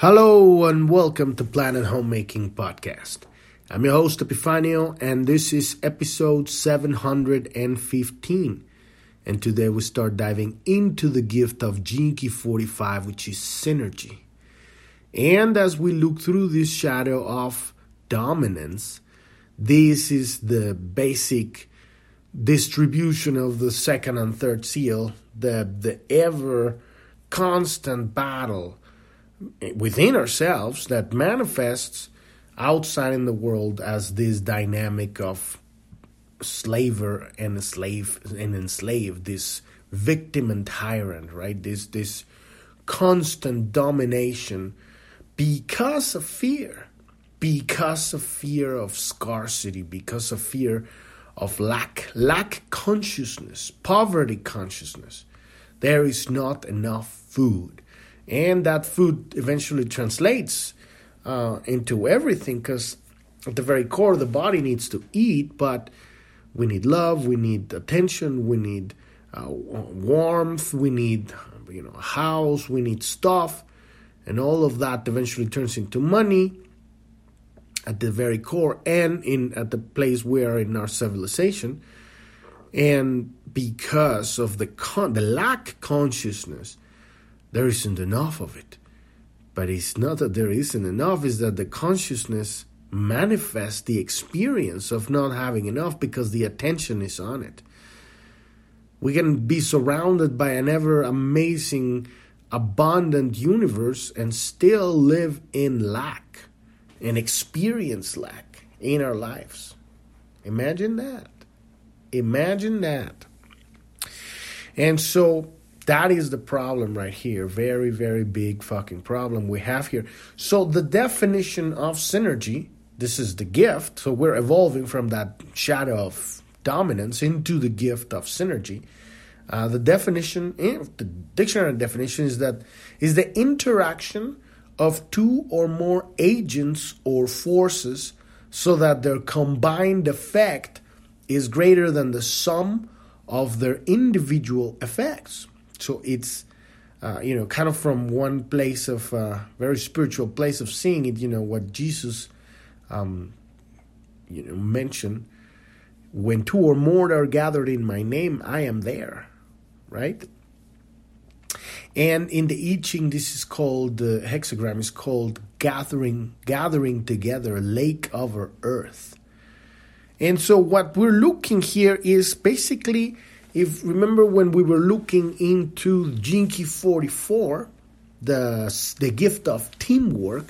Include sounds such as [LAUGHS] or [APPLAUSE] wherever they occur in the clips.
Hello and welcome to Planet Homemaking Podcast. I'm your host Epifanio and this is episode 715. And today we start diving into the gift of Key 45 which is synergy. And as we look through this shadow of dominance, this is the basic distribution of the second and third seal, the the ever constant battle within ourselves that manifests outside in the world as this dynamic of slaver and slave and enslaved, this victim and tyrant, right? This this constant domination because of fear, because of fear of scarcity, because of fear of lack, lack consciousness, poverty consciousness. There is not enough food and that food eventually translates uh, into everything because at the very core the body needs to eat but we need love we need attention we need uh, warmth we need you know a house we need stuff. And all of that eventually turns into money at the very core and in at the place we are in our civilization. And because of the con- the lack consciousness there isn't enough of it. But it's not that there isn't enough, it's that the consciousness manifests the experience of not having enough because the attention is on it. We can be surrounded by an ever amazing, abundant universe and still live in lack and experience lack in our lives. Imagine that. Imagine that. And so that is the problem right here. Very, very big fucking problem we have here. So, the definition of synergy, this is the gift. So, we're evolving from that shadow of dominance into the gift of synergy. Uh, the definition, eh, the dictionary definition is that is the interaction of two or more agents or forces so that their combined effect is greater than the sum of their individual effects. So it's uh, you know kind of from one place of uh, very spiritual place of seeing it. You know what Jesus um, you know mentioned when two or more are gathered in my name, I am there, right? And in the I Ching, this is called the hexagram is called gathering, gathering together, lake over earth. And so what we're looking here is basically if remember when we were looking into Key 44, the the gift of teamwork,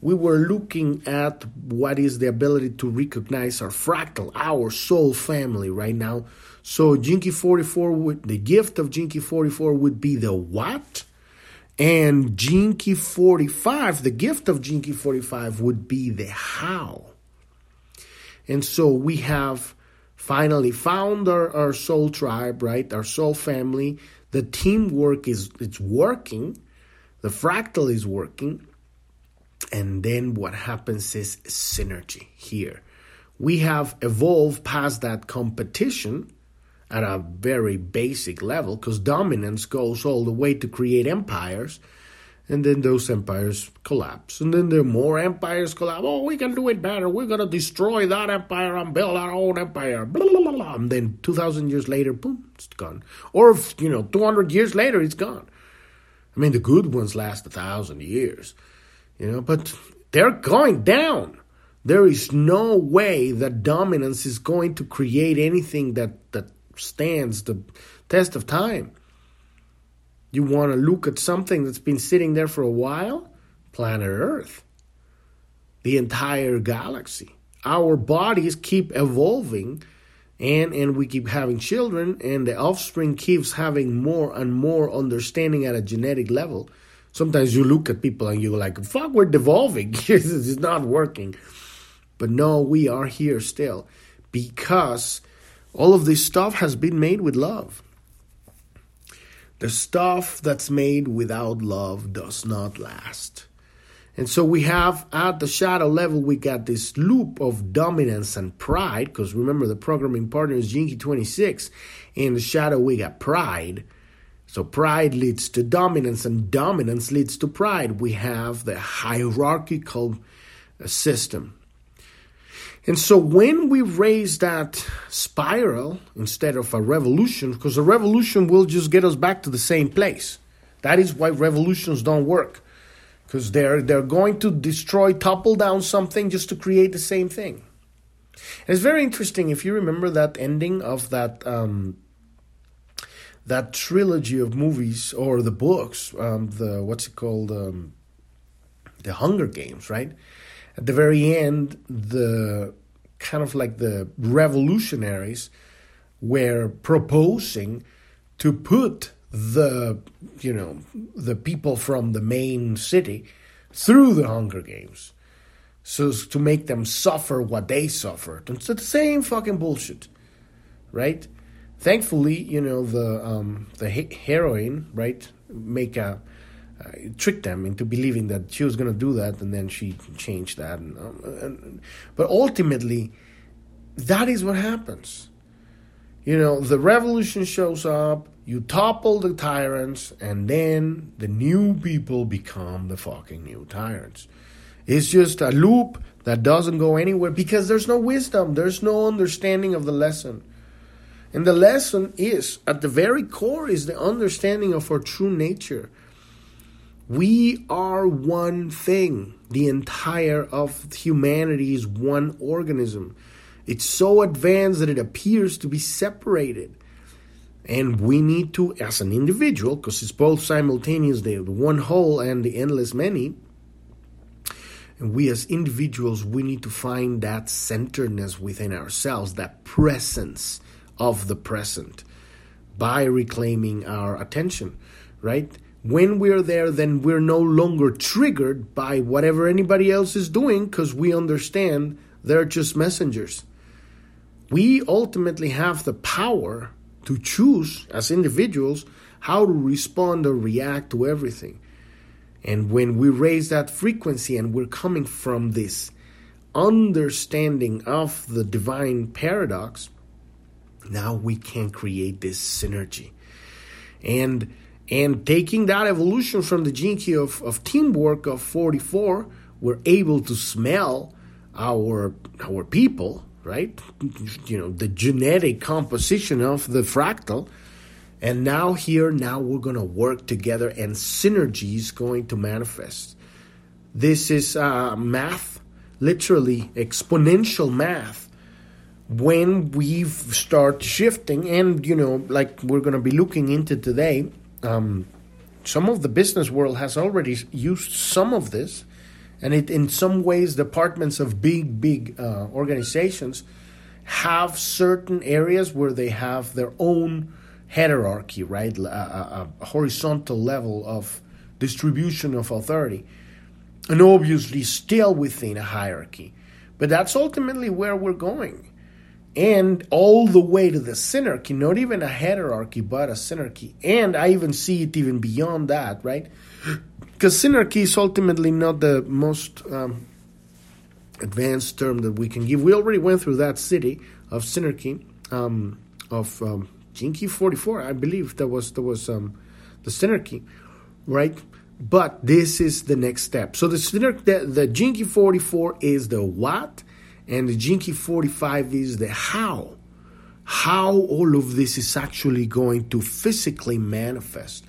we were looking at what is the ability to recognize our fractal, our soul family right now. So Key 44 would the gift of Key 44 would be the what? And Key 45, the gift of Key 45 would be the how. And so we have finally found our, our soul tribe, right? Our soul family. The teamwork is it's working. The fractal is working. And then what happens is synergy here. We have evolved past that competition at a very basic level because dominance goes all the way to create empires and then those empires collapse. And then there are more empires collapse. Oh, we can do it better. We're going to destroy that empire and build our own empire. Blah, blah, blah, and then 2,000 years later, boom, it's gone. Or, you know, 200 years later, it's gone. I mean, the good ones last a thousand years, you know, but they're going down. There is no way that dominance is going to create anything that, that stands the test of time. You want to look at something that's been sitting there for a while? Planet Earth. The entire galaxy. Our bodies keep evolving and and we keep having children and the offspring keeps having more and more understanding at a genetic level. Sometimes you look at people and you're like, fuck, we're devolving. [LAUGHS] it's not working. But no, we are here still because all of this stuff has been made with love. The stuff that's made without love does not last. And so we have at the shadow level, we got this loop of dominance and pride, because remember the programming partner is Key 26. In the shadow, we got pride. So pride leads to dominance, and dominance leads to pride. We have the hierarchical system. And so when we raise that spiral instead of a revolution, because a revolution will just get us back to the same place. That is why revolutions don't work. Because they're they're going to destroy, topple down something just to create the same thing. And it's very interesting if you remember that ending of that um, that trilogy of movies or the books, um, the what's it called, um, the Hunger Games, right? At the very end, the kind of like the revolutionaries were proposing to put the you know the people from the main city through the Hunger Games, so as to make them suffer what they suffered. It's the same fucking bullshit, right? Thankfully, you know the um, the heroine, right, make a uh, trick them into believing that she was going to do that, and then she changed that. And, um, and, but ultimately, that is what happens. You know, the revolution shows up, you topple the tyrants, and then the new people become the fucking new tyrants. It's just a loop that doesn't go anywhere because there's no wisdom, there's no understanding of the lesson. And the lesson is, at the very core, is the understanding of our true nature. We are one thing. The entire of humanity is one organism. It's so advanced that it appears to be separated. And we need to, as an individual, because it's both simultaneous, the one whole and the endless many, and we as individuals, we need to find that centeredness within ourselves, that presence of the present by reclaiming our attention, right? When we're there, then we're no longer triggered by whatever anybody else is doing because we understand they're just messengers. We ultimately have the power to choose as individuals how to respond or react to everything. And when we raise that frequency and we're coming from this understanding of the divine paradox, now we can create this synergy and and taking that evolution from the gene key of, of teamwork of 44 we're able to smell our our people right? You know the genetic composition of the fractal. And now here now we're going to work together and synergy is going to manifest. This is uh, math literally exponential math. When we start shifting, and you know, like we're going to be looking into today, um, some of the business world has already used some of this, and it in some ways departments of big big uh, organizations have certain areas where they have their own heterarchy, right, a, a, a horizontal level of distribution of authority, and obviously still within a hierarchy. But that's ultimately where we're going and all the way to the synarchy, not even a hierarchy, but a synarchy. And I even see it even beyond that, right? Because synarchy is ultimately not the most um, advanced term that we can give. We already went through that city of synarchy, um, of um, Key 44, I believe that was that was um, the synarchy, right? But this is the next step. So the synarchy, the, the Key 44 is the what, and the Key 45 is the how. How all of this is actually going to physically manifest.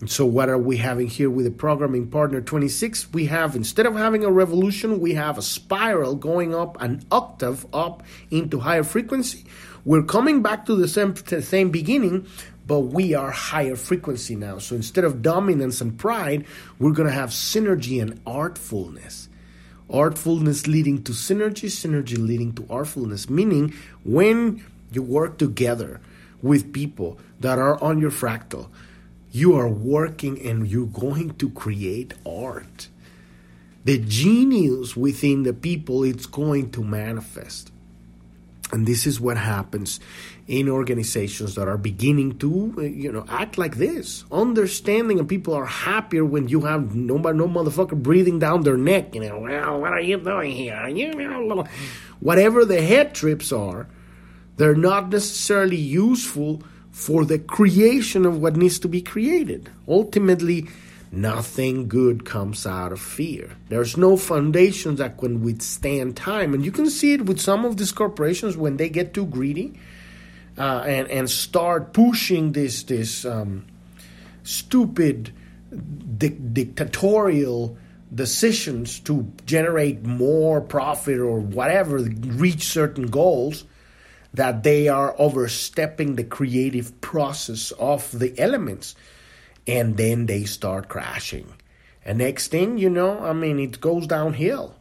And so, what are we having here with the programming partner 26? We have, instead of having a revolution, we have a spiral going up an octave up into higher frequency. We're coming back to the same, to the same beginning, but we are higher frequency now. So, instead of dominance and pride, we're going to have synergy and artfulness artfulness leading to synergy, synergy leading to artfulness. Meaning, when you work together with people that are on your fractal, you are working and you're going to create art. The genius within the people, it's going to manifest. And this is what happens in organizations that are beginning to, you know, act like this. Understanding and people are happier when you have no, no motherfucker breathing down their neck. You know, well, what are you doing here? You know, whatever the head trips are, they're not necessarily useful for the creation of what needs to be created. Ultimately, nothing good comes out of fear. There's no foundations that can withstand time. And you can see it with some of these corporations when they get too greedy uh, and, and start pushing this, this um, stupid di- dictatorial decisions to generate more profit or whatever, reach certain goals that they are overstepping the creative process of the elements. And then they start crashing. And next thing you know i mean it goes downhill.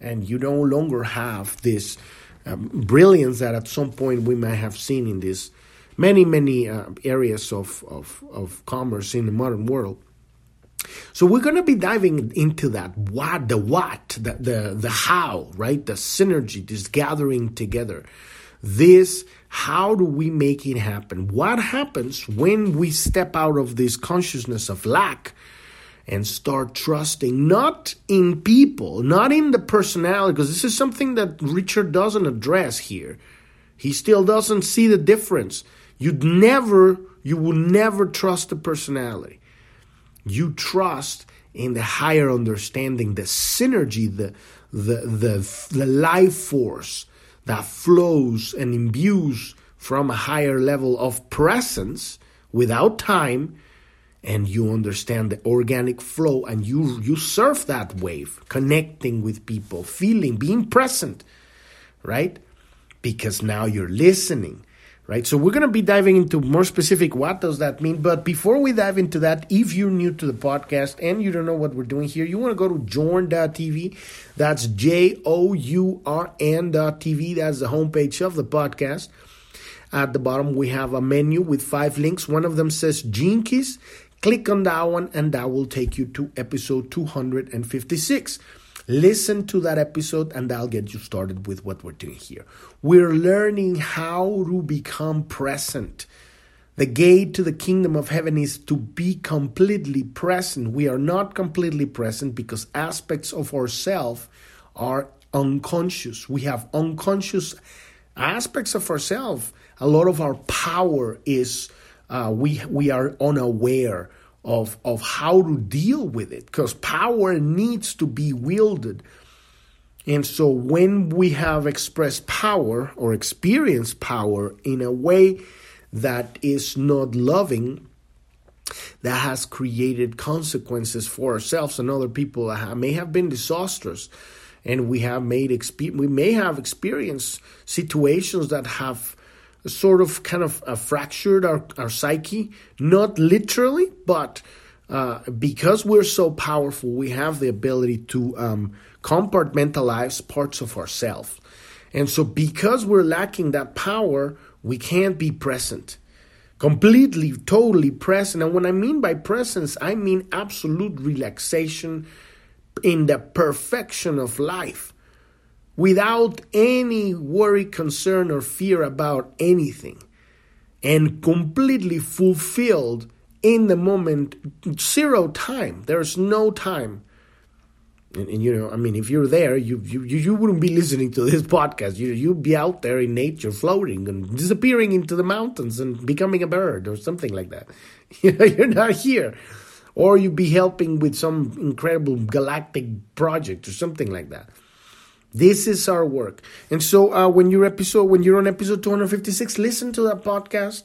And you no longer have this um, brilliance that at some point we might have seen in this many many uh, areas of, of, of commerce in the modern world. So we're going to be diving into that what the what the, the the how right? The synergy this gathering together. This how do we make it happen? What happens when we step out of this consciousness of lack and start trusting not in people not in the personality because this is something that richard doesn't address here. He still doesn't see the difference. You'd never you will never trust the personality. You trust in the higher understanding the synergy the the the, the life force that flows and imbues from a higher level of presence without time and you understand the organic flow and you you surf that wave connecting with people feeling being present right because now you're listening right? So we're going to be diving into more specific what does that mean. But before we dive into that, if you're new to the podcast and you don't know what we're doing here, you want to go to journ.tv. That's J O U R N.tv. That's the homepage of the podcast. At the bottom, we have a menu with five links. One of them says Keys. Click on that one, and that will take you to episode 256. Listen to that episode, and that'll get you started with what we're doing here. We're learning how to become present. The gate to the kingdom of heaven is to be completely present. We are not completely present because aspects of ourself are unconscious. We have unconscious aspects of ourselves. A lot of our power is uh, we we are unaware of, of how to deal with it because power needs to be wielded. And so when we have expressed power or experienced power in a way that is not loving, that has created consequences for ourselves and other people that may have been disastrous and we have made we may have experienced situations that have sort of kind of uh, fractured our, our psyche, not literally, but uh, because we're so powerful, we have the ability to um, compartmentalize parts of ourselves. And so, because we're lacking that power, we can't be present. Completely, totally present. And when I mean by presence, I mean absolute relaxation in the perfection of life without any worry, concern, or fear about anything, and completely fulfilled in the moment, zero time. There's no time. And, and, you know, I mean, if you're there, you, you you wouldn't be listening to this [LAUGHS] podcast. You you'd be out there in nature, floating and disappearing into the mountains and becoming a bird or something like that. [LAUGHS] You know, you're not here, or you'd be helping with some incredible galactic project or something like that. This is our work. And so uh, when you're episode when you're on episode 256, listen to that podcast.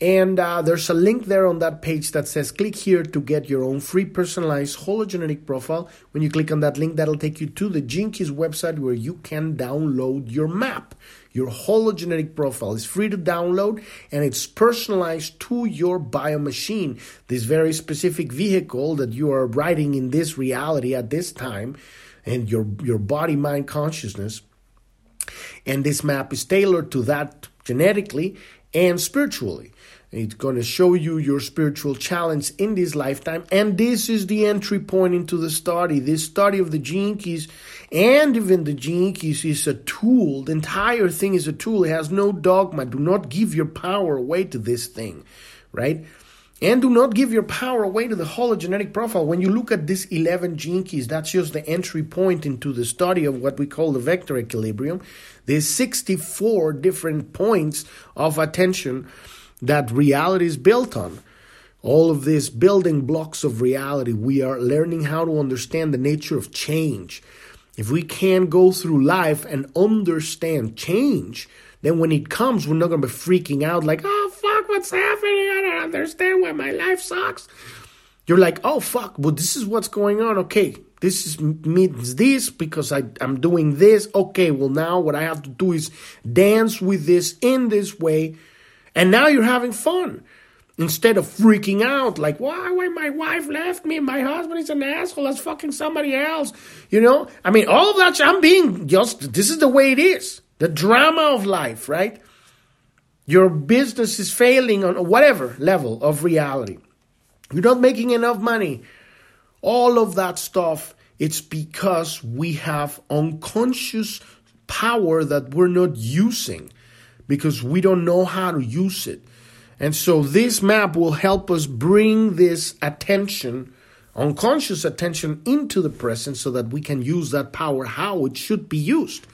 And uh, there's a link there on that page that says click here to get your own free personalized hologenetic profile. When you click on that link, that'll take you to the Keys website where you can download your map. Your hologenetic profile is free to download and it's personalized to your biomachine. This very specific vehicle that you are riding in this reality at this time and your your body mind consciousness. And this map is tailored to that genetically and spiritually. It's going to show you your spiritual challenge in this lifetime. And this is the entry point into the study. This study of the gene keys and even the gene keys is a tool. The entire thing is a tool. It has no dogma. Do not give your power away to this thing right and do not give your power away to the hologenetic profile. When you look at these 11 gene keys, that's just the entry point into the study of what we call the vector equilibrium. There's 64 different points of attention that reality is built on. All of these building blocks of reality, we are learning how to understand the nature of change. If we can go through life and understand change, then when it comes, we're not going to be freaking out like, oh, fuck, what's happening? I don't understand why my life sucks. You're like, oh, fuck, well, this is what's going on. Okay, this is, means this because I, I'm doing this. Okay, well, now what I have to do is dance with this in this way. And now you're having fun instead of freaking out like why why my wife left me my husband is an asshole that's fucking somebody else you know i mean all of that i'm being just this is the way it is the drama of life right your business is failing on whatever level of reality. You're not making enough money. All of that stuff it's because we have unconscious power that we're not using because we don't know how to use it. And so this map will help us bring this attention, unconscious attention, into the present so that we can use that power how it should be used.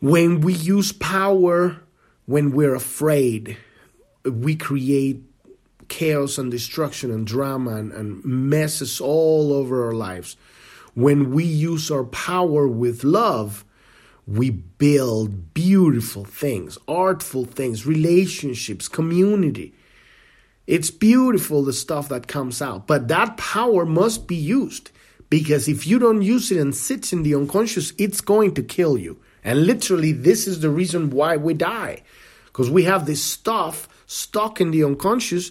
When we use power when we're afraid, we create chaos and destruction and drama and, and messes all over our lives. When we use our power with love, we build beautiful things, artful things, relationships, community. It's beautiful the stuff that comes out, but that power must be used because if you don't use it and sits in the unconscious, it's going to kill you. And literally, this is the reason why we die. Because we have this stuff stuck in the unconscious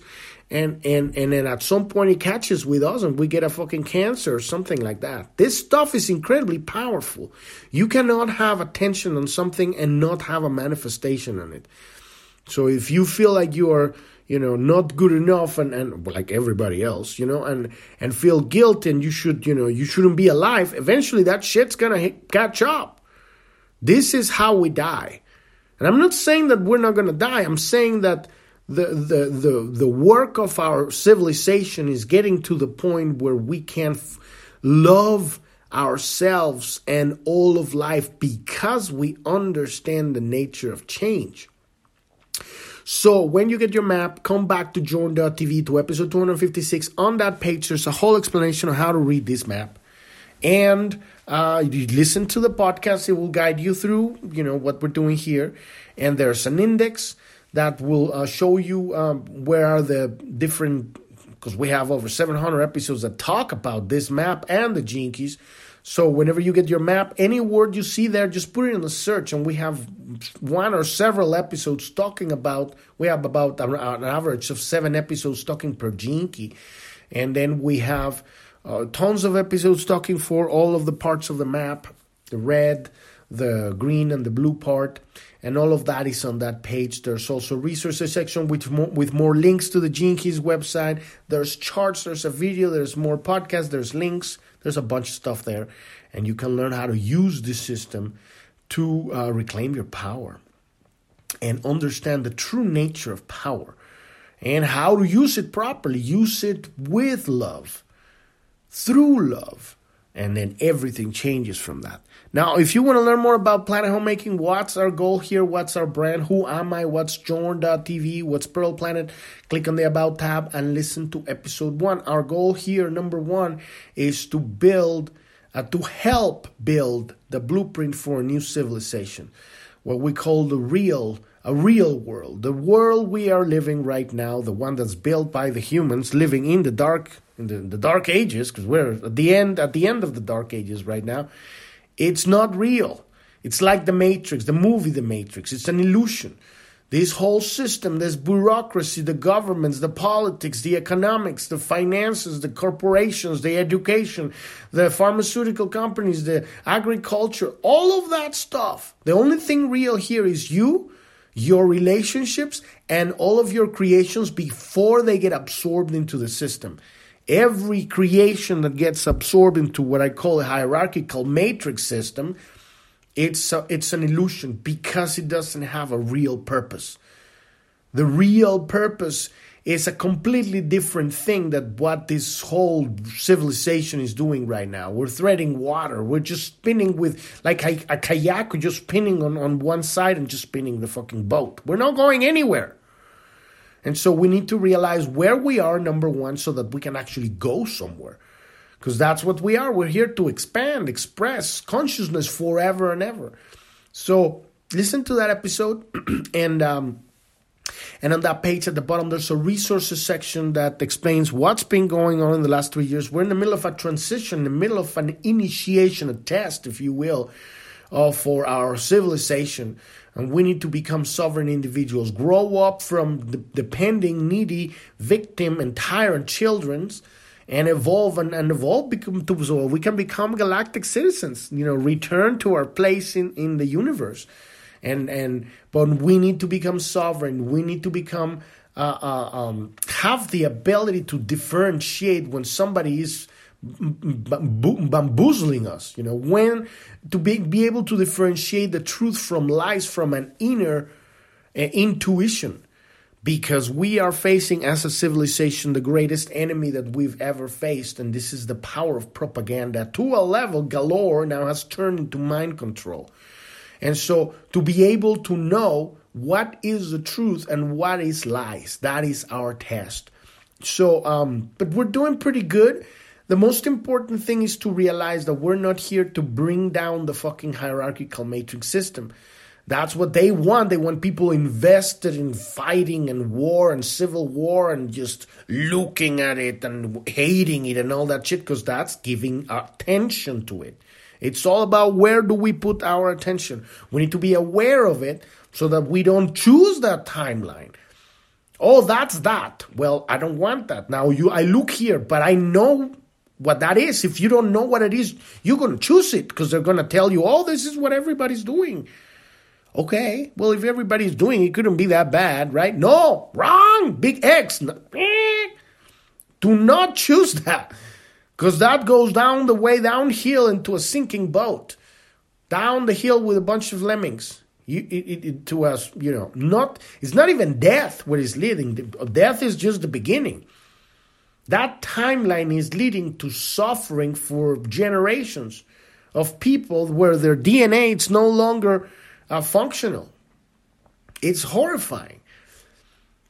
and and and then at some point it catches with us and we get a fucking cancer or something like that. This stuff is incredibly powerful. You cannot have attention on something and not have a manifestation on it. So if you feel like you are you know not good enough and and like everybody else you know and and feel guilt and you should you know you shouldn't be alive eventually that shit's gonna catch up this is how we die and i'm not saying that we're not gonna die i'm saying that the, the, the, the work of our civilization is getting to the point where we can f- love ourselves and all of life because we understand the nature of change. So when you get your map, come back to journ.tv to episode 256. On that page, there's a whole explanation on how to read this map. And uh, you listen to the podcast, it will guide you through, you know, what we're doing here. And there's an index that will uh, show you um, where are the different because we have over 700 episodes that talk about this map and the keys. So whenever you get your map any word you see there just put it in the search. And we have one or several episodes talking about we have about an average of seven episodes talking per key. And then we have uh, tons of episodes talking for all of the parts of the map the red the green and the blue part and all of that is on that page. There's also resources section with more, with more links to the Keys website. There's charts, there's a video, there's more podcasts, there's links, there's a bunch of stuff there, and you can learn how to use this system to uh, reclaim your power and understand the true nature of power and how to use it properly. Use it with love, through love, and then everything changes from that. Now, if you want to learn more about Planet Homemaking, what's our goal here? What's our brand? Who am I? What's Journ.tv? What's Pearl Planet? Click on the About tab and listen to episode one. Our goal here, number one, is to build, uh, to help build the blueprint for a new civilization, what we call the real a real world, the world we are living right now, the one that's built by the humans living in the dark the, the dark ages, because we're at the end at the end of the dark ages right now. It's not real. It's like the Matrix, the movie The Matrix. It's an illusion. This whole system, this bureaucracy, the governments, the politics, the economics, the finances, the corporations, the education, the pharmaceutical companies, the agriculture, all of that stuff. The only thing real here is you your relationships, and all of your creations before they get absorbed into the system. Every creation that gets absorbed into what I call a hierarchical matrix system, it's, a, it's an illusion because it doesn't have a real purpose. The real purpose is a completely different thing than what this whole civilization is doing right now. We're threading water. We're just spinning with like a, a kayak, we're just spinning on, on one side and just spinning the fucking boat. We're not going anywhere. And so we need to realize where we are, number one, so that we can actually go somewhere. Because that's what we are. We're here to expand, express consciousness forever and ever. So listen to that episode [CLEARS THROAT] and um, and on that page at the bottom, there's a resources section that explains what's been going on in the last three years. We're in the middle of a transition, in the middle of an initiation, a test, if you will, uh, for our civilization. And we need to become sovereign individuals, grow up from the depending, needy, victim, and tyrant children's and evolve and, and evolve become to so we can become galactic citizens you know return to our place in, in the universe and and but we need to become sovereign. We need to become uh, uh, um, have the ability to differentiate when somebody is bamboozling us. You know when to be be able to differentiate the truth from lies from an inner uh, intuition. Because we are facing as a civilization the greatest enemy that we've ever faced, and this is the power of propaganda to a level galore now has turned into mind control. And so to be able to know what is the truth and what is lies, that is our test. So, um, but we're doing pretty good. The most important thing is to realize that we're not here to bring down the fucking hierarchical matrix system. That's what they want. They want people invested in fighting and war and civil war and just looking at it and hating it and all that shit because that's giving attention to it. It's all about where do we put our attention. We need to be aware of it so that we don't choose that timeline. Oh, that's that. Well, I don't want that. Now you I look here, but I know what that is. If you don't know what it is, you're going to choose it because they're going to tell you, "Oh, this is what everybody's doing." Okay. Well, if everybody's doing it, couldn't be that bad, right? No, wrong. Big X. Eh. Do not choose that. Because that goes down the way downhill into a sinking boat, down the hill with a bunch of lemmings. You, it, it, to us, you know, not it's not even death what is leading. Death is just the beginning. That timeline is leading to suffering for generations of people where their DNA is no longer uh, functional. It's horrifying.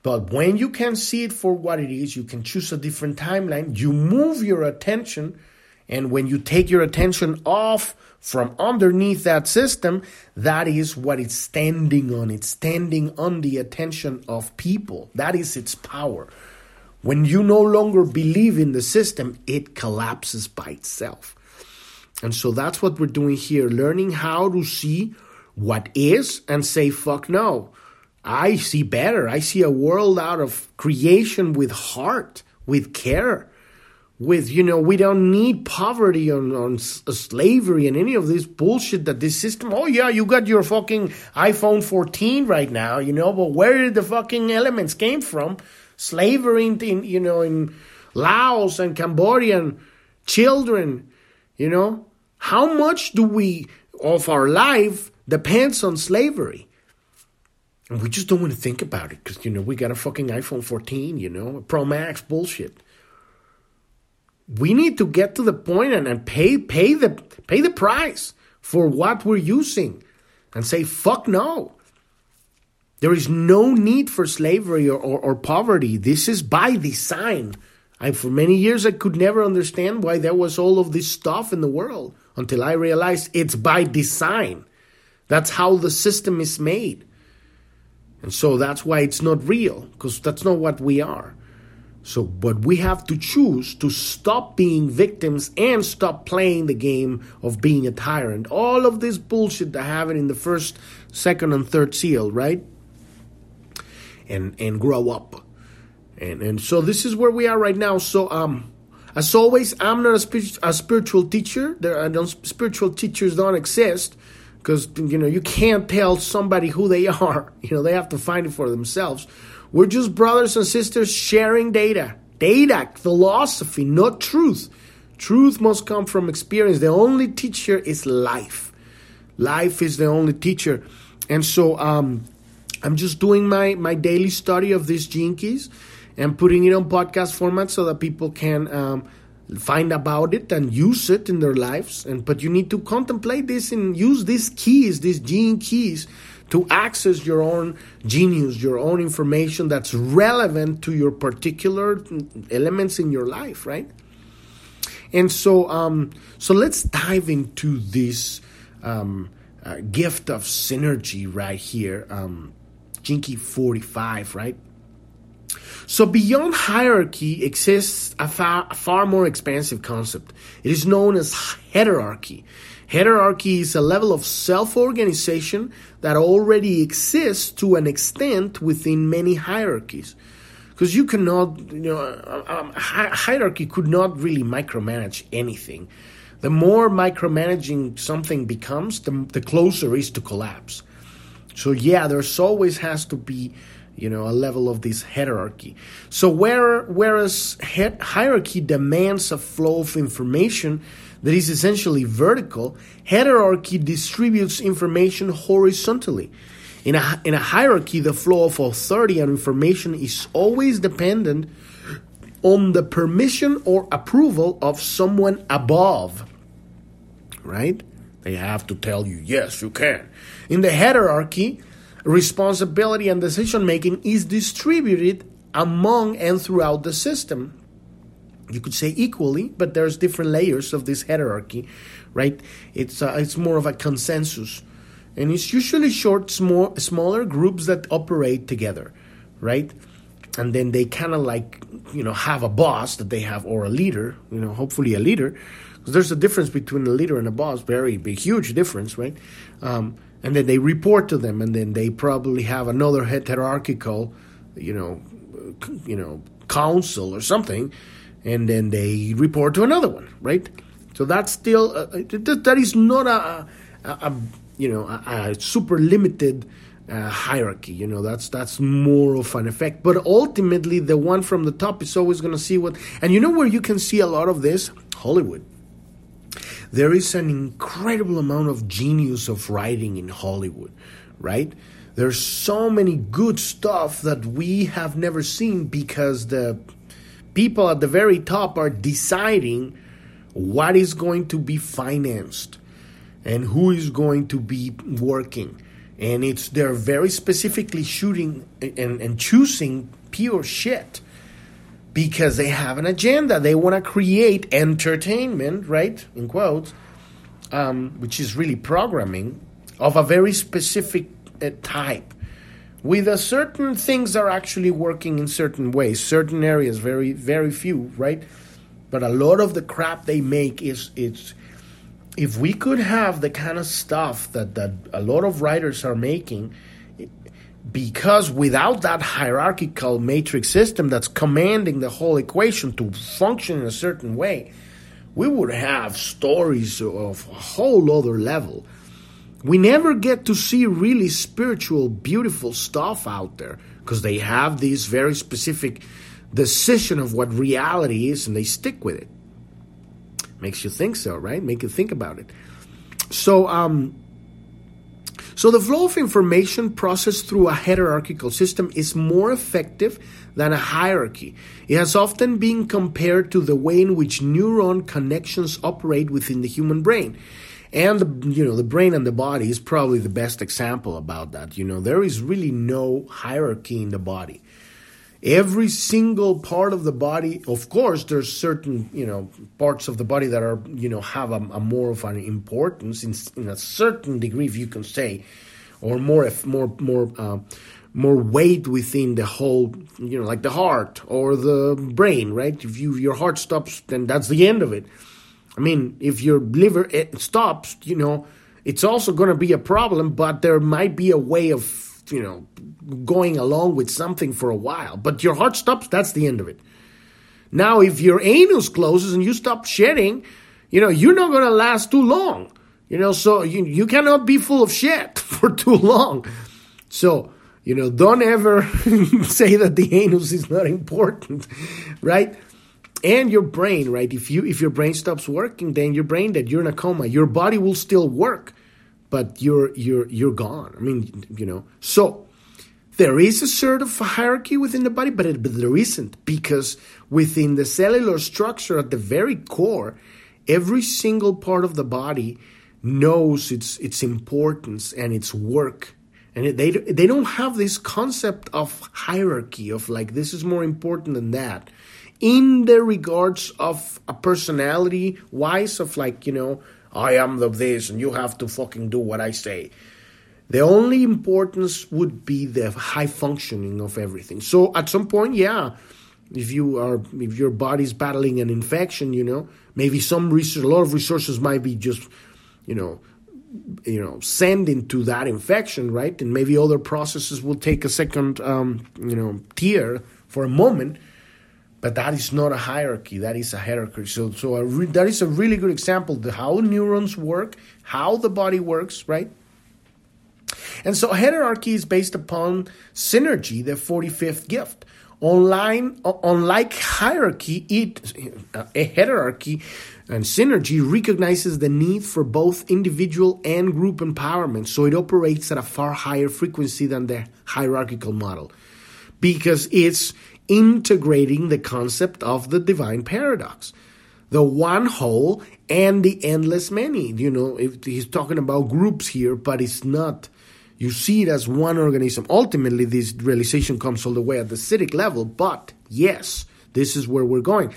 But when you can see it for what it is, you can choose a different timeline. You move your attention, and when you take your attention off from underneath that system, that is what it's standing on. It's standing on the attention of people. That is its power. When you no longer believe in the system, it collapses by itself. And so that's what we're doing here learning how to see what is and say, fuck no. I see better. I see a world out of creation with heart, with care, with, you know, we don't need poverty on, uh, slavery and any of this bullshit that this system. Oh, yeah, you got your fucking iPhone 14 right now, you know, but where did the fucking elements came from? Slavery in, in you know, in Laos and Cambodian children, you know. How much do we, of our life, depends on slavery? And we just don't want to think about it because, you know, we got a fucking iPhone 14, you know, Pro Max bullshit. We need to get to the point and, and pay pay the pay the price for what we're using and say fuck no. There is no need for slavery or, or, or poverty. This is by design. I, for many years, I could never understand why there was all of this stuff in the world until I realized it's by design. That's how the system is made. And so that's why it's not real, because that's not what we are. So, but we have to choose to stop being victims and stop playing the game of being a tyrant. All of this bullshit that happened in the first, second, and third seal, right? And and grow up. And and so this is where we are right now. So um, as always, I'm not a, a spiritual teacher. There are no spiritual teachers don't exist because you know you can't tell somebody who they [LAUGHS] are. You know they have to find it for themselves. We're just brothers and sisters sharing data. Data philosophy not truth. Truth must come from experience. The only teacher is life. Life is the only teacher. And so um, i'm just doing my my daily study of these gene keys and putting it on podcast format so that people can um, find about it and use it in their lives and but you need to contemplate this and use these keys these gene keys to access your own genius, your own information that's relevant to your particular elements in your life, right? And so, um, so let's dive into this um, uh, gift of synergy right here, um, Key 45, right? So beyond hierarchy exists a far, a far more expansive concept. It is known as heterarchy. Heterarchy is a level of self-organization that already exists to an extent within many hierarchies. Because you cannot, you know, um, hierarchy could not really micromanage anything. The more micromanaging something becomes, the, the closer it is to collapse. So yeah, there's always has to be you know, a level of this hierarchy. So where, whereas hierarchy demands a flow of information that is essentially vertical, heterarchy distributes information horizontally. In a, in a hierarchy, the flow of authority and information is always dependent on the permission or approval of someone above. Right? They have to tell you, yes, you can. In the heterarchy, responsibility and decision making is distributed among and throughout the system. You could say equally, but there's different layers of this hierarchy, right? It's uh, it's more of a consensus, and it's usually short, small, smaller groups that operate together, right? And then they kind of like you know have a boss that they have or a leader, you know, hopefully a leader, because there's a difference between a leader and a boss, very big, huge difference, right? Um, and then they report to them, and then they probably have another hierarchical, you know, you know, council or something, and then they report to another one, right? So that's still uh, that is not a, a, a you know a, a super limited uh, hierarchy. You know that's that's more of an effect, but ultimately the one from the top is always going to see what. And you know where you can see a lot of this Hollywood there is an incredible amount of genius of writing in Hollywood, right? There's so many good stuff that we have never seen because the people at the very top are deciding what is going to be financed and who is going to be working. And it's they're very specifically shooting and, and choosing pure shit because they have an agenda. They want to create entertainment, right? In quotes, um, which is really programming of a very specific uh, type. With a certain things are actually working in certain ways, certain areas, very very few, right? But a lot of the crap they make is it's. If we could have the kind of stuff that, that a lot of writers are making, because without that hierarchical matrix system that's commanding the whole equation to function in a certain way, we would have stories of a whole other level. We never get to see really spiritual, beautiful stuff out there because they have this very specific decision of what reality is and they stick with it. Makes you think so, right? Make you think about it. So, um, so the flow of information processed through a heterarchical system is more effective than a hierarchy. It has often been compared to the way in which neuron connections operate within the human brain. And the, you know the brain and the body is probably the best example about that. You know there is really no hierarchy in the body every single part of the body of course there's certain you know parts of the body that are you know have a, a more of an importance in, in, a certain degree if you can say or more more more uh, more weight within the whole you know like the heart or the brain right? If you your heart stops then that's the end of it. I mean if your liver eh, stops you know it's also going to be a problem but there might be a way of you know, going along with something for a while. But your heart stops, that's the end of it. Now, if your anus closes and you stop shedding, you know, you're not going to last too long. You know, so you, you cannot be full of shit [LAUGHS] for too long. So, you know, don't ever [LAUGHS] say that the anus is not important, [LAUGHS] right? And your brain, right? If you if your brain stops working, then your brain that you're in a coma. Your body will still work, but you're you're you're gone. I mean, you know. So there is a sort of hierarchy within the body, but, it, but there isn't because within the cellular structure at the very core, every single part of the body knows its its importance and its work And they, they don't have this concept of hierarchy, of like, this is more important than that. In the regards of a personality wise, of like, you know, I am the this and you have to fucking do what I say. The only importance would be the high functioning of everything. So at some point, yeah, if you are if your body's battling an infection, you know, maybe some research, a lot of resources might be just, you know, you know, send into that infection, right? And maybe other processes will take a second, um, you know, tier for a moment. But that is not a hierarchy. That is a heterarchy. So, so re- that is a really good example of how neurons work, how the body works, right? And so heterarchy is based upon synergy, the 45th gift. Online, unlike hierarchy, it, a heterarchy and synergy recognizes the need for both individual and group empowerment, so it operates at a far higher frequency than the hierarchical model because it's integrating the concept of the divine paradox the one whole and the endless many. You know, he's talking about groups here, but it's not you see it as one organism. Ultimately, this realization comes all the way at the siddhic level, but yes, this is where we're going.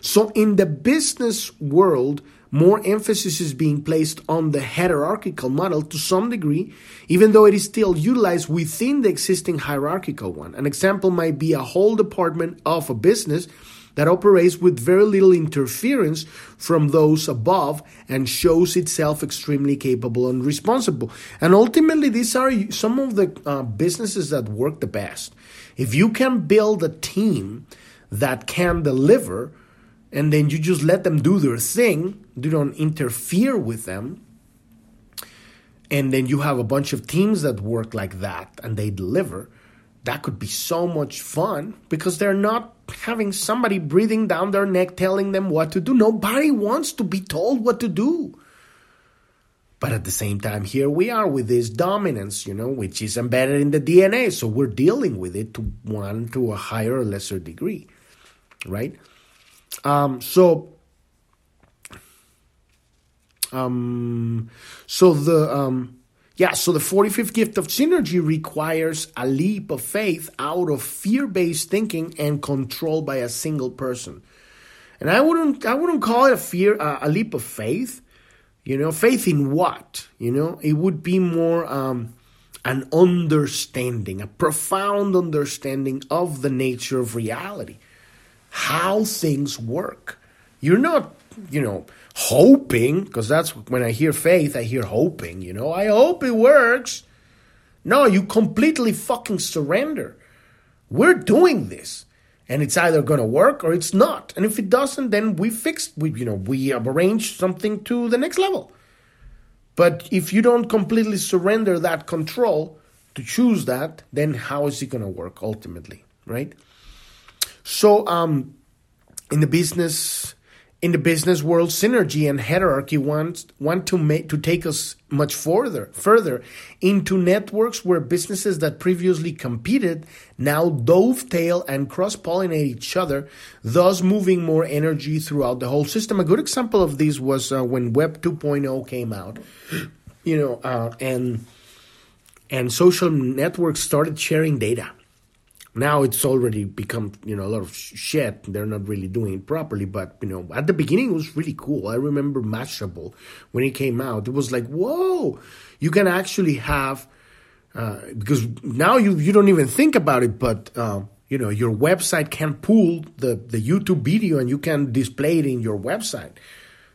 So, in the business world, more emphasis is being placed on the heterarchical model to some degree, even though it is still utilized within the existing hierarchical one. An example might be a whole department of a business that operates with very little interference from those above and shows itself extremely capable and responsible. And ultimately, these are some of the uh, businesses that work the best. If you can build a team that can deliver, and then you just let them do their thing, you don't interfere with them, and then you have a bunch of teams that work like that and they deliver, that could be so much fun because they're not having somebody breathing down their neck telling them what to do. Nobody wants to be told what to do. But at the same time, here we are with this dominance, you know, which is embedded in the DNA. So we're dealing with it to one to a higher or lesser degree, right? Um, so, um, so the um, yeah, so the 45th gift of synergy requires a leap of faith out of fear-based thinking and control by a single person. And I wouldn't I wouldn't call it a fear uh, a leap of faith. You know, faith in what? You know, it would be more um, an understanding, a profound understanding of the nature of reality, how things work. You're not, you know, hoping, because that's when I hear faith, I hear hoping, you know, I hope it works. No, you completely fucking surrender. We're doing this. And it's either going to work or it's not. And if it doesn't, then we fix, we, you know, we have arranged something to the next level. But if you don't completely surrender that control to choose that, then how is it going to work ultimately, right? So, um, in the business in the business world, synergy and heterarchy want, want to make to take us much further further into networks where businesses that previously competed now dovetail and cross pollinate each other, thus moving more energy throughout the whole system. A good example of this was uh, when Web 2.0 came out, you know, uh, and and social networks started sharing data now it's already become, you know, a lot of shit. They're not really doing it properly. But, you know, at the beginning it was really cool. I remember Mashable when it came out. It was like, whoa, you can actually have, uh, because now you, you don't even think about it, but, uh, you know, your website can pull the, the YouTube video and you can display it in your website.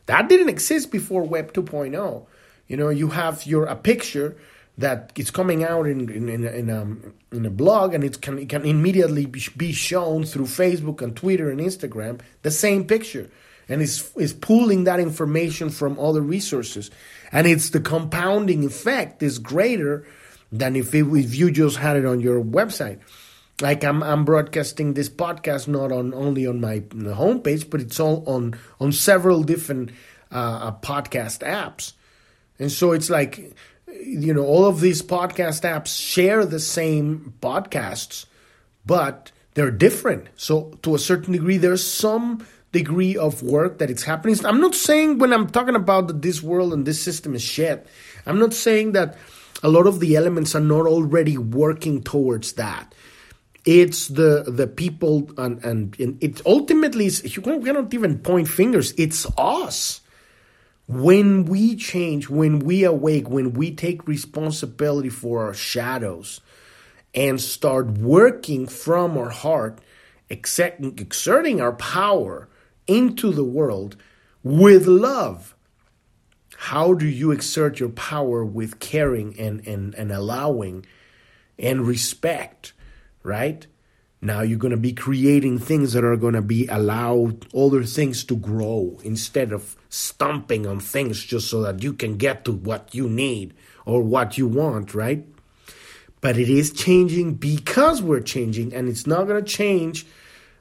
That didn't exist before Web 2.0. You know, you have your a picture that it's coming out in in in, in, um, in a blog and it can it can immediately be shown through Facebook and Twitter and Instagram the same picture. And it's is pulling that information from other resources. And it's the compounding effect is greater than if it, if you just had it on your website. Like I'm I'm broadcasting this podcast not on only on my homepage but it's all on on several different uh, uh podcast apps. And so it's like you know, all of these podcast apps share the same podcasts, but they're different. So to a certain degree, there's some degree of work that it's happening. I'm not saying when I'm talking about that this world and this system is shit. I'm not saying that a lot of the elements are not already working towards that. It's the the people and and, and it ultimately is, you cannot even point fingers. It's us. When we change, when we awake, when we take responsibility for our shadows and start working from our heart, exerting our power into the world with love. How do you exert your power with caring and, and, and allowing and respect, right? Now you're going to be creating things that are going to be allowed other things to grow instead of stomping on things just so that you can get to what you need or what you want, right? But it is changing because we're changing, and it's not going to change.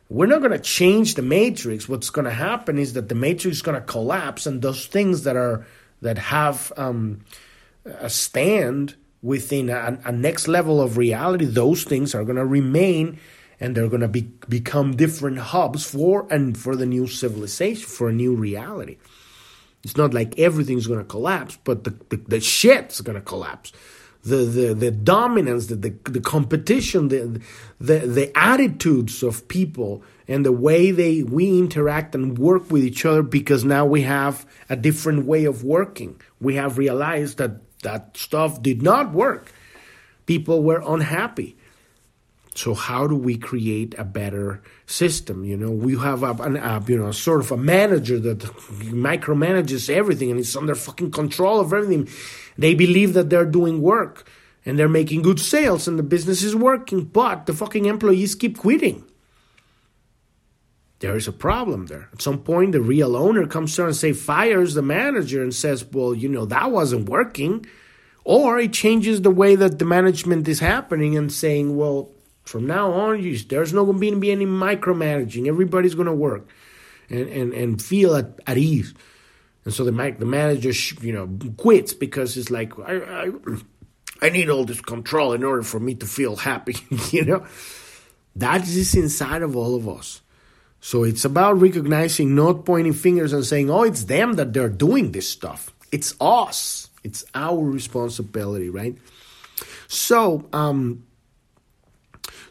We're not going to change the matrix. What's going to happen is that the matrix is going to collapse, and those things that are that have um, a stand within a, a next level of reality, those things are going to remain and they're going to be, become different hubs for and for the new civilization for a new reality. It's not like everything's going to collapse but the, the, the shit's going to collapse. The, the, the dominance the, the, the competition the, the, the attitudes of people and the way they we interact and work with each other because now we have a different way of working. We have realized that that stuff did not work. People were unhappy so how do we create a better system? You know, we have a, an, a, you know sort of a manager that micromanages everything and it's under fucking control of everything. They believe that they're doing work and they're making good sales and the business is working, but the fucking employees keep quitting. There is a problem there. At some point, the real owner comes there and say fires the manager and says, "Well, you know that wasn't working," or it changes the way that the management is happening and saying, "Well." From now on, you, there's not going to be any micromanaging. Everybody's going to work and, and, and feel at, at ease. And so the the manager, you know, quits because it's like I, I I need all this control in order for me to feel happy. [LAUGHS] you know, that is inside of all of us. So it's about recognizing, not pointing fingers and saying, "Oh, it's them that they're doing this stuff." It's us. It's our responsibility, right? So, um,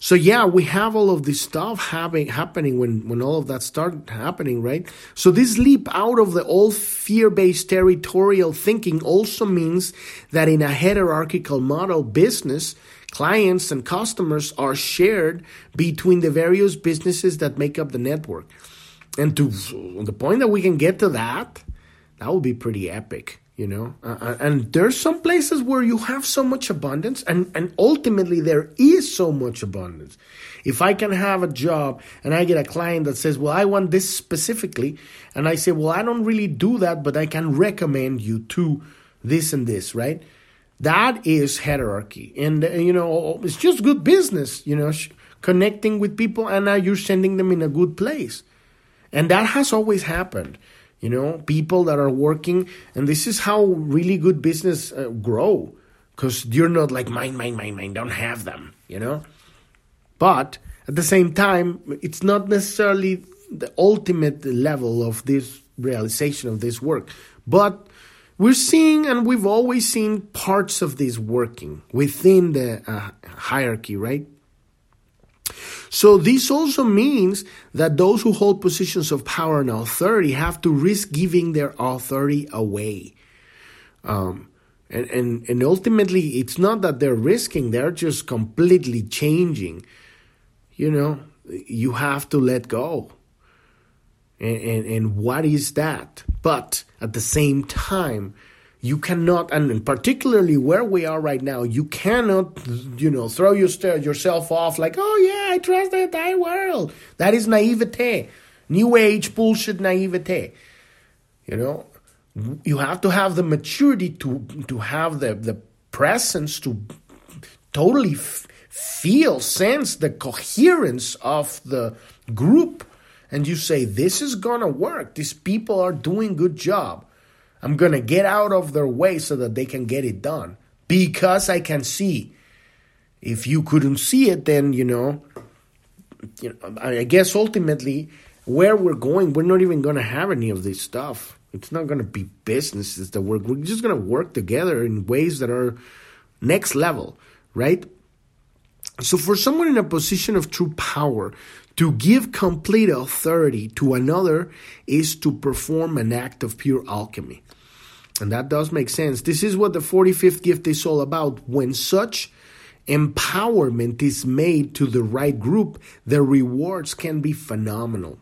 so yeah, we have all of this stuff having, happening when, when all of that started happening, right? So this leap out of the old fear-based territorial thinking also means that in a heterarchical model business, clients and customers are shared between the various businesses that make up the network. And to the point that we can get to that, that would be pretty epic you know? Uh, uh, and there's some places where you have so much abundance and and ultimately there is so much abundance. If i can have a job and i get a client that says well i want this specifically and i say well i don't really do that but i can recommend you to this and this right? That is heterarchy. And uh, you know it's just good business you know connecting with people and now you're sending them in a good place. And that has always happened you know people that are working. And this is how really good business uh, grow. Because you're not like mine mine mine mine. Don't have them you know? But at the same time it's not necessarily the ultimate level of this realization of this work. But we're seeing and we've always seen parts of this working within the uh, hierarchy right so this also means that those who hold positions of power and authority have to risk giving their authority away. Um, and, and, and ultimately, it's not that they're risking, they're just completely changing. You know, you have to let go. And, and, and what is that? But at the same time, you cannot, and particularly where we are right now, you cannot, you know, throw your, yourself off like, oh yeah, I trust the entire world. That is naivete, new age bullshit naivete. You know, you have to have the maturity to to have the the presence to totally f- feel, sense the coherence of the group, and you say, this is gonna work. These people are doing good job I'm going to get out of their way so that they can get it done because I can see. If you couldn't see it, then, you know, you know I guess ultimately where we're going, we're not even going to have any of this stuff. It's not going to be businesses that work. We're just going to work together in ways that are next level, right? So, for someone in a position of true power, to give complete authority to another is to perform an act of pure alchemy. And that does make sense. This is what the 45th gift is all about. When such empowerment is made to the right group, the rewards can be phenomenal.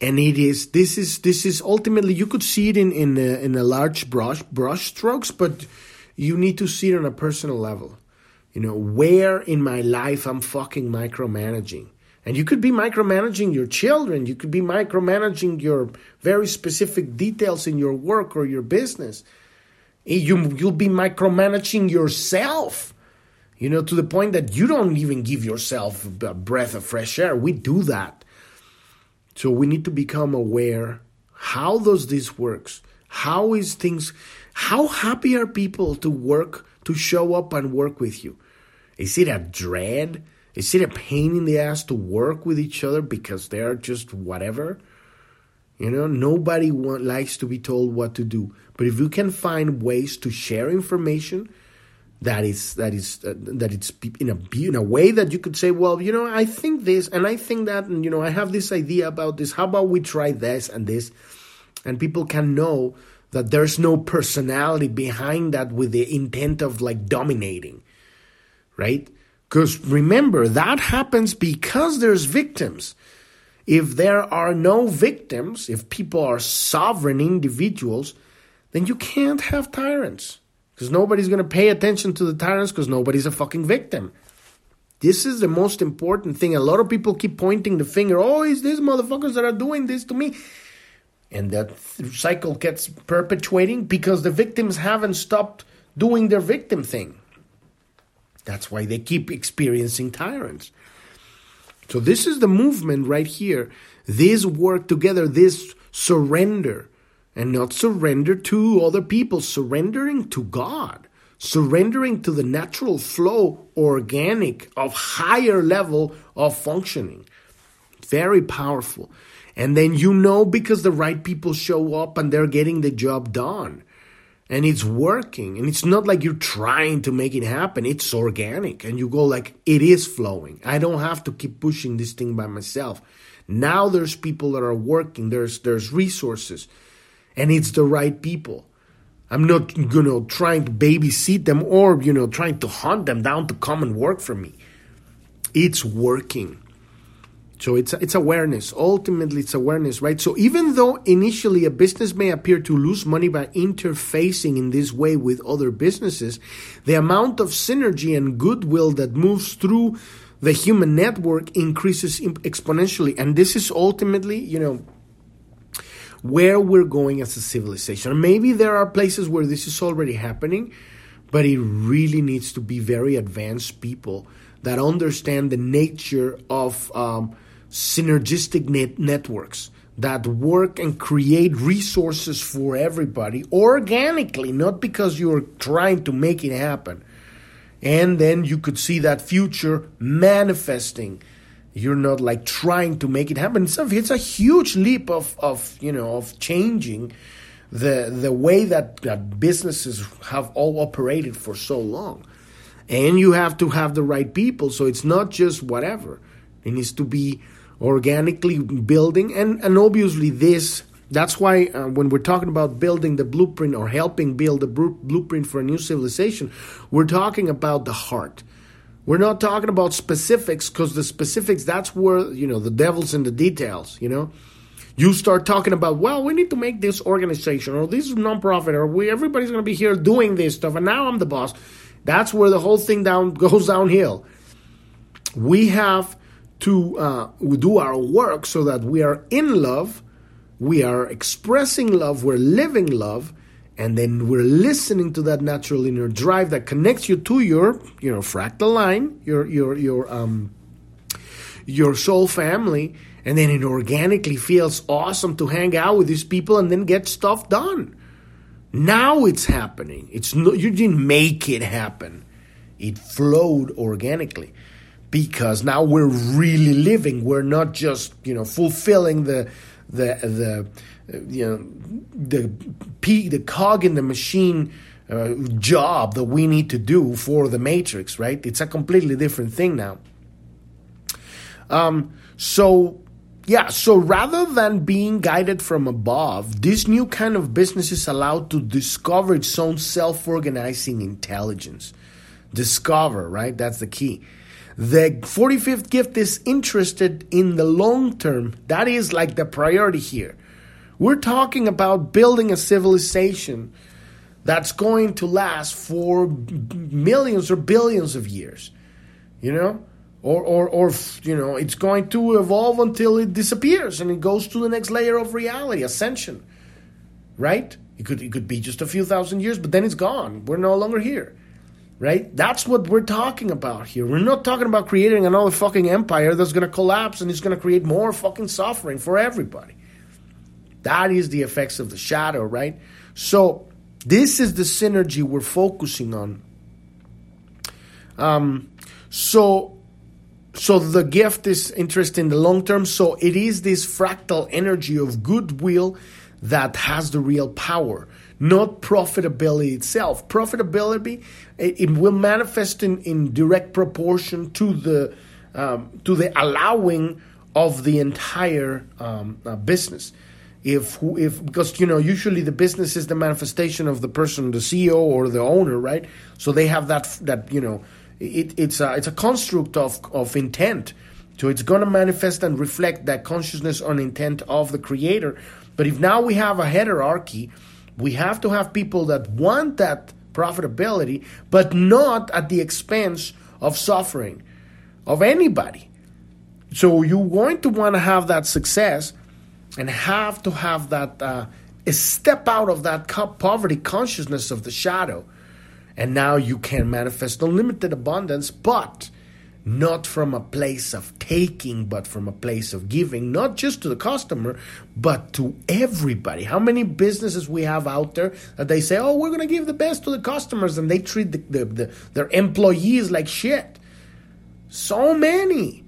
And it is this is this is ultimately you could see it in in a, in a large brush brush strokes, but you need to see it on a personal level. You know, where in my life I'm fucking micromanaging. And you could be micromanaging your children, you could be micromanaging your very specific details in your work or your business. Eh, you, you'll be micromanaging yourself, you know, to the point that you don't even give yourself a breath of fresh air. We do that. So we need to become aware how does this works? How is things how happy are people to work to show up and work with you? Is it a dread? Is it a pain in the ass to work with each other because they're just whatever? You know, nobody want, likes to be told what to do. But if you can find ways to share information that is that is uh, that it's in a in a way that you could say, well, you know, I think this and I think that, and you know, I have this idea about this. How about we try this and this, and people can know that there's no personality behind that with the intent of like dominating right? Because remember, that happens because there's victims. If there are no victims, if people are sovereign individuals, then you can't have tyrants. Because nobody's going to pay attention to the tyrants because nobody's a fucking victim. This is the most important thing. A lot of people keep pointing the finger. Oh, it's these motherfuckers that are doing this to me. And that cycle gets perpetuating because the victims haven't stopped doing their victim thing. That's why they keep experiencing tyrants. So, this is the movement right here. This work together, this surrender, and not surrender to other people, surrendering to God, surrendering to the natural flow, organic, of higher level of functioning. Very powerful. And then you know because the right people show up and they're getting the job done and it's working. And it's not like you're trying to make it happen. It's organic. And you go like it is flowing. I don't have to keep pushing this thing by myself. Now there's people that are working. There's there's resources. And it's the right people. I'm not you know trying to babysit them or you know trying to hunt them down to come and work for me. It's working so it's it's awareness. Ultimately, it's awareness, right? So even though initially a business may appear to lose money by interfacing in this way with other businesses, the amount of synergy and goodwill that moves through the human network increases exponentially, and this is ultimately, you know, where we're going as a civilization. Maybe there are places where this is already happening, but it really needs to be very advanced people that understand the nature of um, synergistic net networks that work and create resources for everybody organically, not because you're trying to make it happen. And then you could see that future manifesting. You're not like trying to make it happen. It's a, it's a huge leap of, of you know of changing the the way that, that businesses have all operated for so long. And you have to have the right people. So it's not just whatever. It needs to be organically building. And, and obviously this that's why uh, when we're talking about building the blueprint or helping build the blueprint for a new civilization we're talking about the heart. We're not talking about specifics because the specifics that's where you know the devil's in the details you know? You start talking about well we need to make this organization or this nonprofit or we everybody's going to be here doing this stuff and now i'm the boss. That's where the whole thing down [LAUGHS] goes downhill. We have to uh, do our work so that we are in love, we are expressing love, we're living love, and then we're listening to that natural inner drive that connects you to your, you know, fractal line, your your your um your soul family, and then it organically feels awesome to hang out with these people and then get stuff done. Now it's happening. It's no, you didn't make it happen. It flowed organically because now we're really living. We're not just you know fulfilling the the the you know the p the cog in the machine uh, job that we need to do for the matrix, right? It's a completely different thing now. Um, so yeah, so rather than being guided from above, this new kind of business is allowed to discover its own self organizing intelligence. Discover, right? That's the key. The 45th gift is interested in the long term. That is like the priority here. We're talking about building a civilization that's going to last for millions or billions of years. You know? Or, or, or, you know, it's going to evolve until it disappears and it goes to the next layer of reality, ascension. Right? It could, it could be just a few thousand years, but then it's gone. We're no longer here. Right? That's what we're talking about here. We're not talking about creating another fucking empire that's going to collapse and it's going to create more fucking suffering for everybody. That is the effects of the shadow, right? So, this is the synergy we're focusing on. Um, so, so the gift is interesting in the long term. So it is this fractal energy of goodwill that has the real power, not profitability itself. Profitability it, it will manifest in, in direct proportion to the um, to the allowing of the entire um, uh, business. If if because you know usually the business is the manifestation of the person the CEO or the owner right? So they have that that you know it, it's a it's a construct of of intent. So it's going to manifest and reflect that consciousness and intent of the creator. But if now we have a heterarchy we have to have people that want that profitability but not at the expense of suffering of anybody so you're going to want to have that success and have to have that uh, step out of that poverty consciousness of the shadow. And now you can manifest unlimited abundance, but not from a place of taking, but from a place of giving, not just to the customer, but to everybody. How many businesses we have out there that they say, oh, we're going to give the best to the customers, and they treat the, the, the, their employees like shit? So many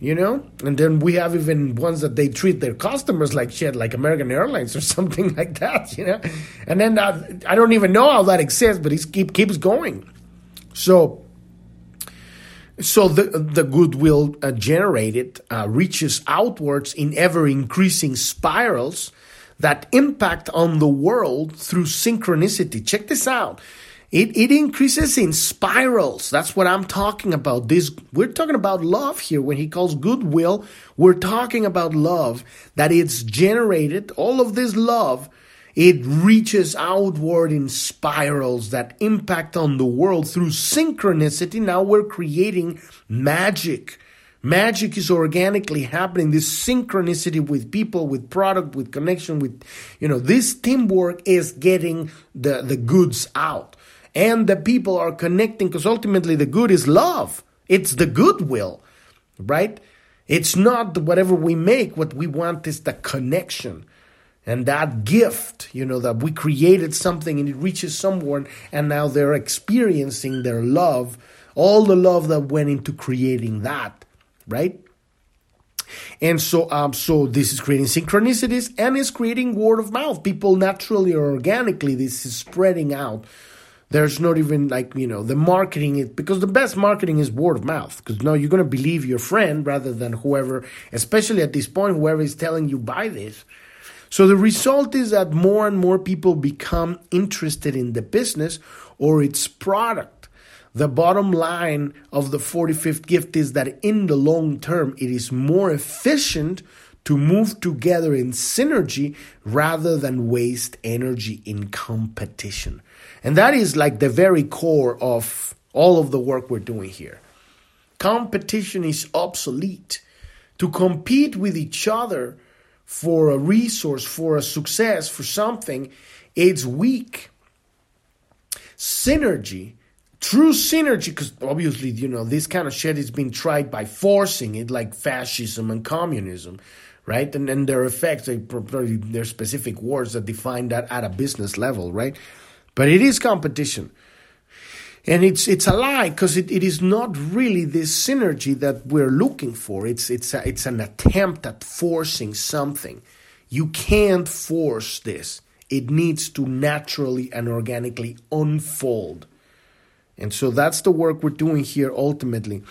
you know and then we have even ones that they treat their customers like shit like american airlines or [LAUGHS] something like that you know and then uh, i don't even know how that exists but it keep, keeps going so so the the goodwill uh, generated uh, reaches outwards in ever increasing spirals that impact on the world through synchronicity check this out it, it increases in spirals. That's what I'm talking about. This we're talking about love here. When he calls goodwill, we're talking about love that it's generated. All of this love, it reaches outward in spirals that impact on the world through synchronicity. Now we're creating magic. Magic is organically happening. This synchronicity with people, with product, with connection, with, you know, this teamwork is getting the, the goods out and the people are connecting because ultimately the good is love. It's the goodwill, right? It's not whatever we make. What we want is the connection and that gift, you know, that we created something and it reaches someone and now they're experiencing their love, all the love that went into creating that, right? And so, um, so this is creating synchronicities and it's creating word of mouth. People naturally or organically, this is spreading out there's not even like, you know, the marketing is because the best marketing is word of mouth. Because now you're going to believe your friend rather than whoever, especially at this point, whoever is telling you buy this. So the result is that more and more people become interested in the business or its product. The bottom line of the 45th gift is that in the long term, it is more efficient to move together in synergy rather than waste energy in competition. And that is like the very core of all of the work we're doing here. Competition is obsolete. To compete with each other for a resource, for a success, for something, it's weak. Synergy, true synergy, because obviously, you know, this kind of shit is being tried by forcing it, like fascism and communism, right? And then their effects, they, their specific words that define that at a business level, right? But it is competition. And it's it's a lie because it, it is not really this synergy that we're looking for. It's it's a, it's an attempt at forcing something. You can't force this. it needs to naturally and organically unfold. And so that's the work we're doing here ultimately.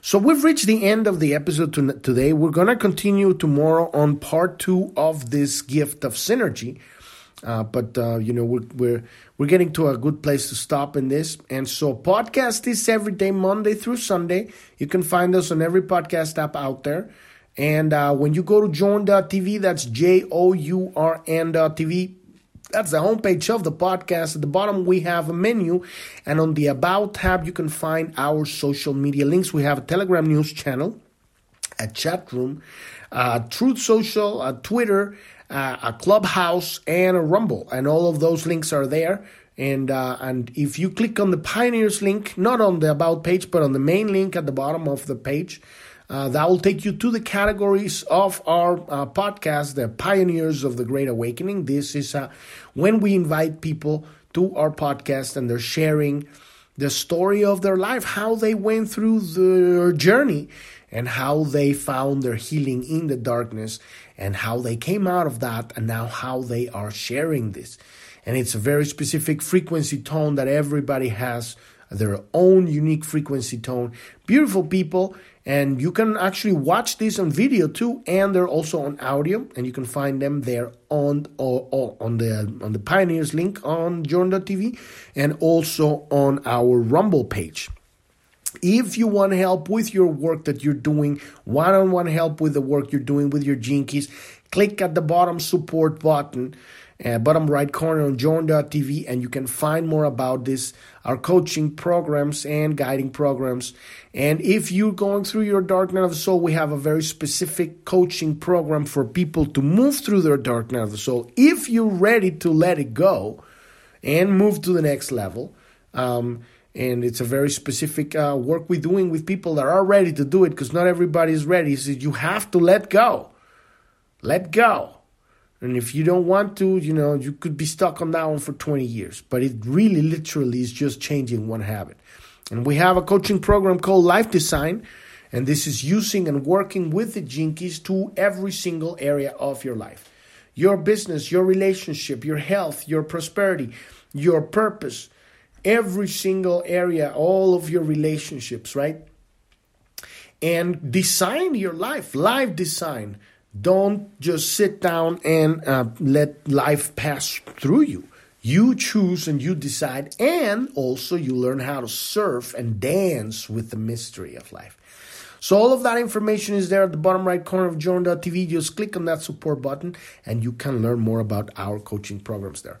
So we've reached the end of the episode today. We're going to continue tomorrow on part two of this gift of synergy. Uh, but uh, you know we're we're we're getting to a good place to stop in this, and so podcast is every day, Monday through Sunday. You can find us on every podcast app out there. And uh, when you go to journ.tv, that's J O U R N.tv, that's the homepage of the podcast. At the bottom, we have a menu, and on the About tab, you can find our social media links. We have a Telegram news channel, a chat room, uh, Truth Social, a Twitter, uh, a Clubhouse, and a Rumble, and all of those links are there. And uh, and if you click on the Pioneers link, not on the About page, but on the main link at the bottom of the page, uh, that will take you to the categories of our uh, podcast, the Pioneers of the Great Awakening. This is uh, when we invite people to our podcast and they're sharing the story of their life, how they went through their journey, and how they found their healing in the darkness, and how they came out of that, and now how they are sharing this. And it's a very specific frequency tone that everybody has their own unique frequency tone. Beautiful people, and you can actually watch this on video too, and they're also on audio, and you can find them there on or, or on the on the Pioneers link on Journ.tv and also on our Rumble page. If you want help with your work that you're doing, one on one help with the work you're doing with your Gene Keys, click at the bottom support button uh, bottom right corner on journ.tv and you can find more about this our coaching programs and guiding programs. And if you're going through your dark night of the soul we have a very specific coaching program for people to move through their dark night of the soul. If you're ready to let it go and move to the next level um, and it's a very specific uh, work we're doing with people that are ready to do it because not everybody is ready so you have to let go let go and if you don't want to, you know, you could be stuck on that one for 20 years. But it really literally is just changing one habit. And we have a coaching program called Life Design. And this is using and working with the Gene Keys to every single area of your life your business, your relationship, your health, your prosperity, your purpose, every single area, all of your relationships, right? And design your life, life design don't just sit down and uh, let life pass through you. You choose and you decide, and also you learn how to surf and dance with the mystery of life. So, all of that information is there at the bottom right corner of journ.tv. Just click on that support button and you can learn more about our coaching programs there.